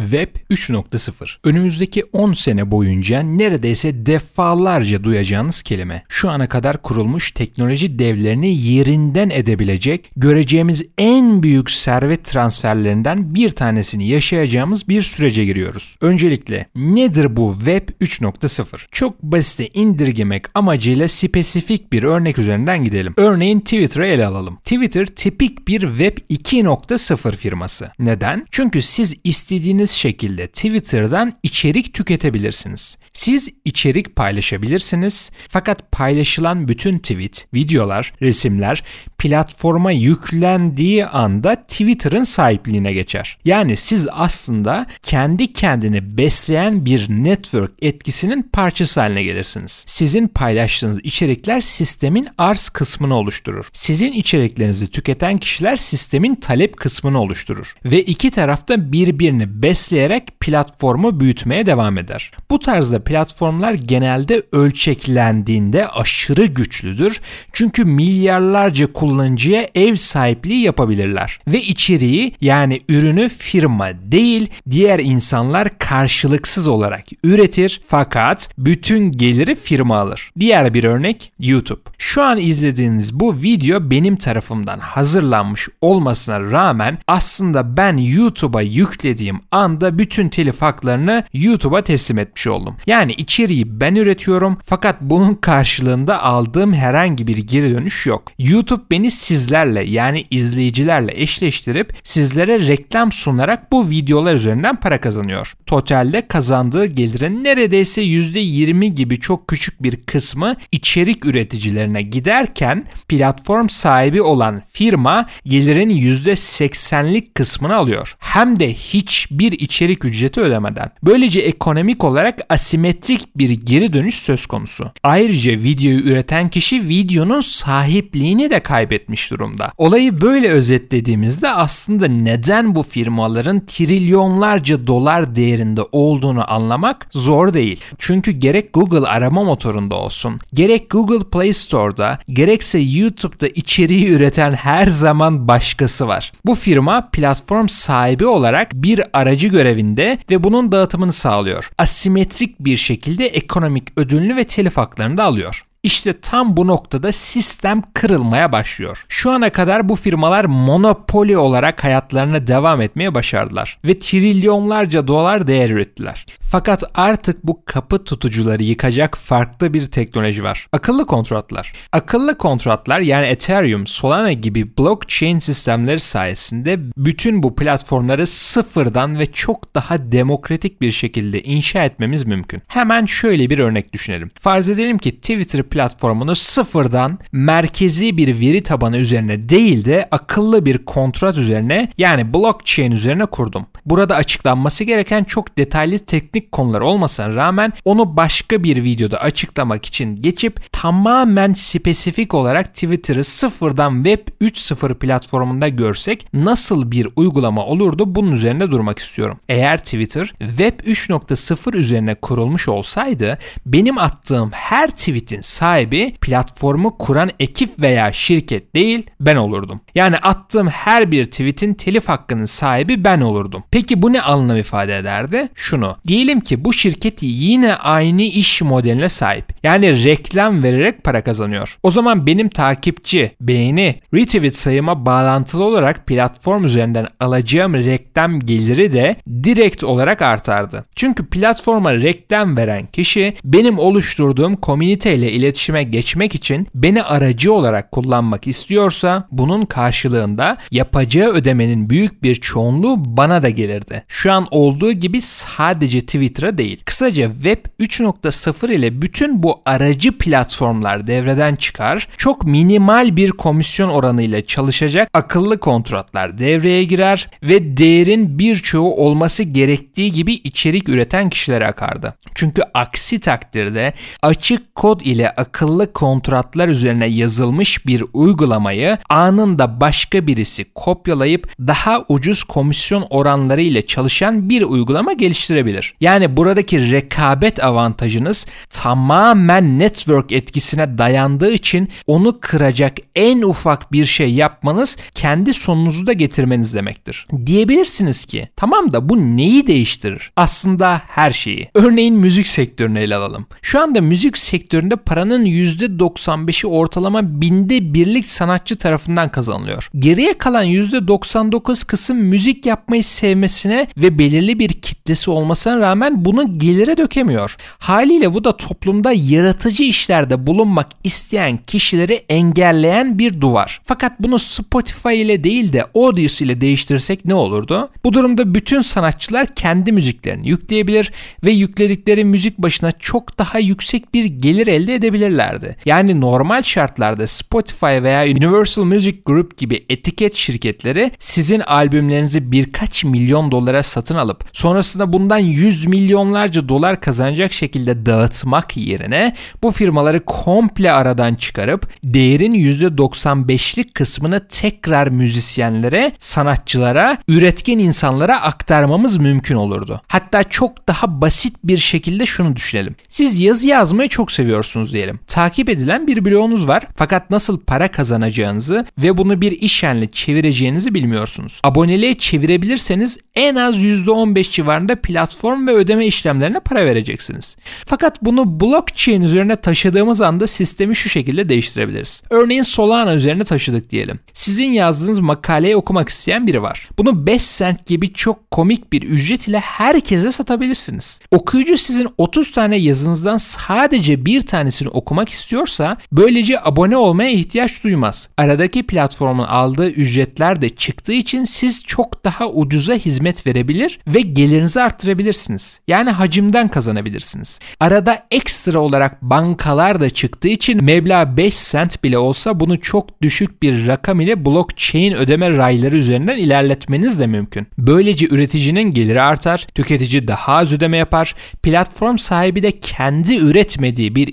Web 3.0. Önümüzdeki 10 sene boyunca neredeyse defalarca duyacağınız kelime. Şu ana kadar kurulmuş teknoloji devlerini yerinden edebilecek, göreceğimiz en büyük servet transferlerinden bir tanesini yaşayacağımız bir sürece giriyoruz. Öncelikle nedir bu Web 3.0? Çok basite indirgemek amacıyla spesifik bir örnek üzerinden gidelim. Örneğin Twitter'ı ele alalım. Twitter tipik bir Web 2.0 firması. Neden? Çünkü siz istediğiniz şekilde Twitter'dan içerik tüketebilirsiniz. Siz içerik paylaşabilirsiniz fakat paylaşılan bütün tweet, videolar, resimler platforma yüklendiği anda Twitter'ın sahipliğine geçer. Yani siz aslında kendi kendini besleyen bir network etkisinin parçası haline gelirsiniz. Sizin paylaştığınız içerikler sistemin arz kısmını oluşturur. Sizin içeriklerinizi tüketen kişiler sistemin talep kısmını oluşturur. Ve iki tarafta birbirini besleyerek platformu büyütmeye devam eder. Bu tarzda platformlar genelde ölçeklendiğinde aşırı güçlüdür. Çünkü milyarlarca kullanıcıya ev sahipliği yapabilirler. Ve içeriği yani ürünü firma değil diğer insanlar karşılıksız olarak üretir fakat bütün geliri firma alır. Diğer bir örnek YouTube. Şu an izlediğiniz bu video benim tarafımdan hazırlanmış olmasına rağmen aslında ben YouTube'a yüklediğim anda bütün telif haklarını YouTube'a teslim etmiş oldum. Yani içeriği ben üretiyorum fakat bunun karşılığında aldığım herhangi bir geri dönüş yok. YouTube beni sizlerle yani izleyicilerle eşleştirip sizlere reklam sunarak bu videolar üzerinden para kazanıyor. Totalde kazandığı gelirin neredeyse %20 gibi çok küçük bir kısmı içerik üreticilerine giderken platform sahibi olan firma gelirin %80'lik kısmını alıyor. Hem de hiçbir içerik ücreti ödemeden. Böylece ekonomik olarak asimetrik bir geri dönüş söz konusu. Ayrıca videoyu üreten kişi videonun sahipliğini de kaybetmiş durumda. Olayı böyle özetlediğimizde aslında neden bu firmaların trilyonlarca dolar değerinde olduğunu anlamak zor değil. Çünkü gerek Google arama motorunda olsun, gerek Google Play Store'da, gerekse YouTube'da içeriği üreten her zaman başkası var. Bu firma platform sahibi olarak bir aracı görevinde ve bunun dağıtımını sağlıyor. Asimetrik bir şekilde ekonomik ödülünü ve telif haklarını da alıyor. İşte tam bu noktada sistem kırılmaya başlıyor. Şu ana kadar bu firmalar monopoli olarak hayatlarına devam etmeye başardılar ve trilyonlarca dolar değer ürettiler. Fakat artık bu kapı tutucuları yıkacak farklı bir teknoloji var. Akıllı kontratlar. Akıllı kontratlar yani Ethereum, Solana gibi blockchain sistemleri sayesinde bütün bu platformları sıfırdan ve çok daha demokratik bir şekilde inşa etmemiz mümkün. Hemen şöyle bir örnek düşünelim. Farz edelim ki Twitter platformunu sıfırdan merkezi bir veri tabanı üzerine değil de akıllı bir kontrat üzerine yani blockchain üzerine kurdum. Burada açıklanması gereken çok detaylı teknik konular olmasına rağmen onu başka bir videoda açıklamak için geçip tamamen spesifik olarak Twitter'ı sıfırdan Web 3.0 platformunda görsek nasıl bir uygulama olurdu bunun üzerinde durmak istiyorum. Eğer Twitter Web 3.0 üzerine kurulmuş olsaydı benim attığım her tweetin sahibi platformu kuran ekip veya şirket değil ben olurdum. Yani attığım her bir tweetin telif hakkının sahibi ben olurdum. Peki bu ne anlam ifade ederdi? Şunu. Diyelim ki bu şirket yine aynı iş modeline sahip. Yani reklam vererek para kazanıyor. O zaman benim takipçi, beğeni, retweet sayıma bağlantılı olarak platform üzerinden alacağım reklam geliri de direkt olarak artardı. Çünkü platforma reklam veren kişi benim oluşturduğum komünite ile iletişime geçmek için beni aracı olarak kullanmak istiyorsa bunun karşılığında yapacağı ödemenin büyük bir çoğunluğu bana da gelirdi. Şu an olduğu gibi sadece Twitter'a değil. Kısaca Web 3.0 ile bütün bu aracı platformlar devreden çıkar. Çok minimal bir komisyon oranıyla çalışacak akıllı kontratlar devreye girer ve değerin birçoğu olması gerektiği gibi içerik üreten kişilere akardı. Çünkü aksi takdirde açık kod ile akıllı kontratlar üzerine yazılmış bir uygulamayı anında başka birisi kopyalayıp daha ucuz komisyon oranları ile çalışan bir uygulama geliştirebilir. Yani buradaki rekabet avantajınız tamamen network etkisine dayandığı için onu kıracak en ufak bir şey yapmanız kendi sonunuzu da getirmeniz demektir. Diyebilirsiniz ki tamam da bu neyi değiştirir? Aslında her şeyi. Örneğin müzik sektörünü ele alalım. Şu anda müzik sektöründe paranın %95'i ortalama binde birlik sanatçı tarafından kazanılıyor. Geriye kalan %99 kısım müzik yapmayı sevmesine ve belirli bir kitlesi olmasına rağmen bunu gelire dökemiyor. Haliyle bu da toplumda yaratıcı işlerde bulunmak isteyen kişileri engelleyen bir duvar. Fakat bunu Spotify ile değil de Audius ile değiştirirsek ne olurdu? Bu durumda bütün sanatçılar kendi müziklerini yükleyebilir ve yükledikleri müzik başına çok daha yüksek bir gelir elde edebilirlerdi. Yani normal şartlarda Spotify veya Universal Music Group gibi etiket şirketleri sizin albümlerinizi birkaç milyon dolara satın alıp sonrasında bundan yüz milyonlarca dolar kazanacak şekilde dağıtmak yerine bu firmaları komple aradan çıkarıp değerin %95'lik kısmını tekrar müzisyenlere, sanatçılara, üretken insanlara aktarmamız mümkün olurdu. Hatta çok daha basit bir şekilde şunu düşünelim. Siz yazı yazmayı çok seviyorsunuz diyelim. Takip edilen bir blogunuz var fakat nasıl para kazanacağınızı ve bunu bir iş haline çevireceğinizi bilmiyorsunuz. Aboneliğe çevirebilirseniz en az %15 civarında platform ve ödeme işlemlerine para vereceksiniz. Fakat bunu blockchain üzerine taşıdığımız anda sistemi şu şekilde değiştirebiliriz. Örneğin Solana üzerine taşıdık diyelim. Sizin yazdığınız makaleyi okumak isteyen biri var. Bunu 5 cent gibi çok komik bir ücret ile herkese satabilirsiniz. Okuyucu sizin 30 tane yazınızdan sadece bir tanesini okumak istiyorsa böylece abone olmaya ihtiyaç duymaz. Aradaki platformun aldığı ücretler de çıktığı için siz çok daha ucuza hizmet verebilir ve gelirinizi arttırabilirsiniz. Yani hacimden kazanabilirsiniz. Arada ekstra olarak bankalar da çıktığı için meblağ 5 cent bile olsa bunu çok düşük bir rakam ile blockchain ödeme rayları üzerinden ilerletmeniz de mümkün. Böylece üreticinin geliri artar, tüketici daha az ödeme yapar, platform sahibi de kendi üretmediği bir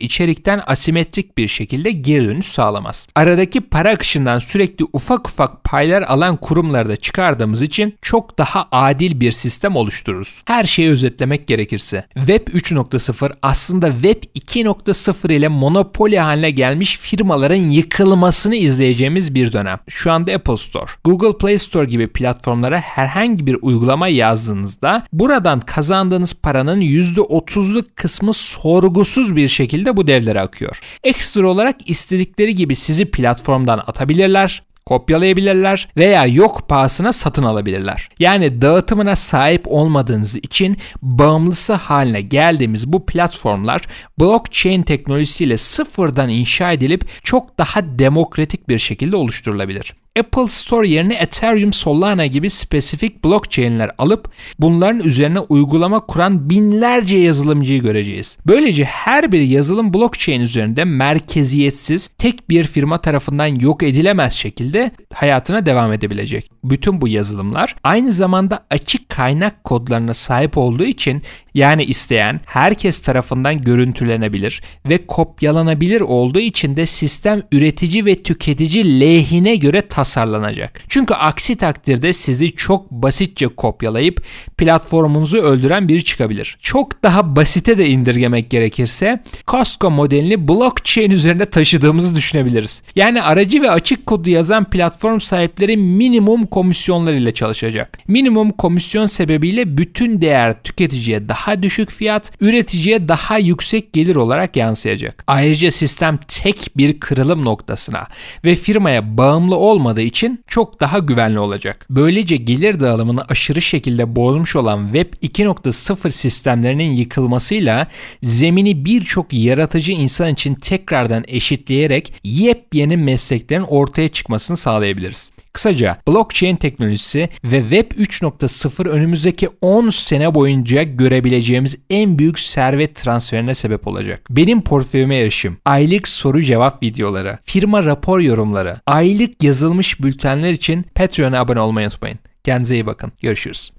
içerikten asimetrik bir şekilde geri dönüş sağlamaz. Aradaki para akışından sürekli ufak ufak paylar alan kurumları da çıkardığımız için çok daha adil bir sistem oluştururuz. Her şeyi özetlemek gerekirse Web 3.0 aslında Web 2.0 ile monopoli haline gelmiş firmaların yıkılmasını izleyeceğimiz bir dönem. Şu anda Apple Store, Google Play Store gibi platformlara herhangi bir uygulama yazdığınızda buradan kazandığınız paranın %30'luk kısmı sorgusuz bir şekilde bu devlere akıyor. Ekstra olarak istedikleri gibi sizi platformdan atabilirler, kopyalayabilirler veya yok pahasına satın alabilirler. Yani dağıtımına sahip olmadığınız için bağımlısı haline geldiğimiz bu platformlar blockchain teknolojisiyle sıfırdan inşa edilip çok daha demokratik bir şekilde oluşturulabilir. Apple Store yerine Ethereum, Solana gibi spesifik blockchain'ler alıp bunların üzerine uygulama kuran binlerce yazılımcıyı göreceğiz. Böylece her bir yazılım blockchain üzerinde merkeziyetsiz tek bir firma tarafından yok edilemez şekilde hayatına devam edebilecek. Bütün bu yazılımlar aynı zamanda açık kaynak kodlarına sahip olduğu için yani isteyen herkes tarafından görüntülenebilir ve kopyalanabilir olduğu için de sistem üretici ve tüketici lehine göre tasarlanacak. Çünkü aksi takdirde sizi çok basitçe kopyalayıp platformunuzu öldüren biri çıkabilir. Çok daha basite de indirgemek gerekirse Costco modelini blockchain üzerine taşıdığımızı düşünebiliriz. Yani aracı ve açık kodu yazan platform sahipleri minimum komisyonlar ile çalışacak. Minimum komisyon sebebiyle bütün değer tüketiciye daha düşük fiyat, üreticiye daha yüksek gelir olarak yansıyacak. Ayrıca sistem tek bir kırılım noktasına ve firmaya bağımlı olmadığı için çok daha güvenli olacak. Böylece gelir dağılımını aşırı şekilde bozmuş olan Web 2.0 sistemlerinin yıkılmasıyla zemini birçok yaratıcı insan için tekrardan eşitleyerek yepyeni mesleklerin ortaya çıkmasını sağlayabiliriz. Kısaca blockchain teknolojisi ve Web 3.0 önümüzdeki 10 sene boyunca görebileceğimiz en büyük servet transferine sebep olacak. Benim portföyüme erişim, aylık soru cevap videoları, firma rapor yorumları, aylık yazılmış bültenler için Patreon'a abone olmayı unutmayın. Kendinize iyi bakın. Görüşürüz.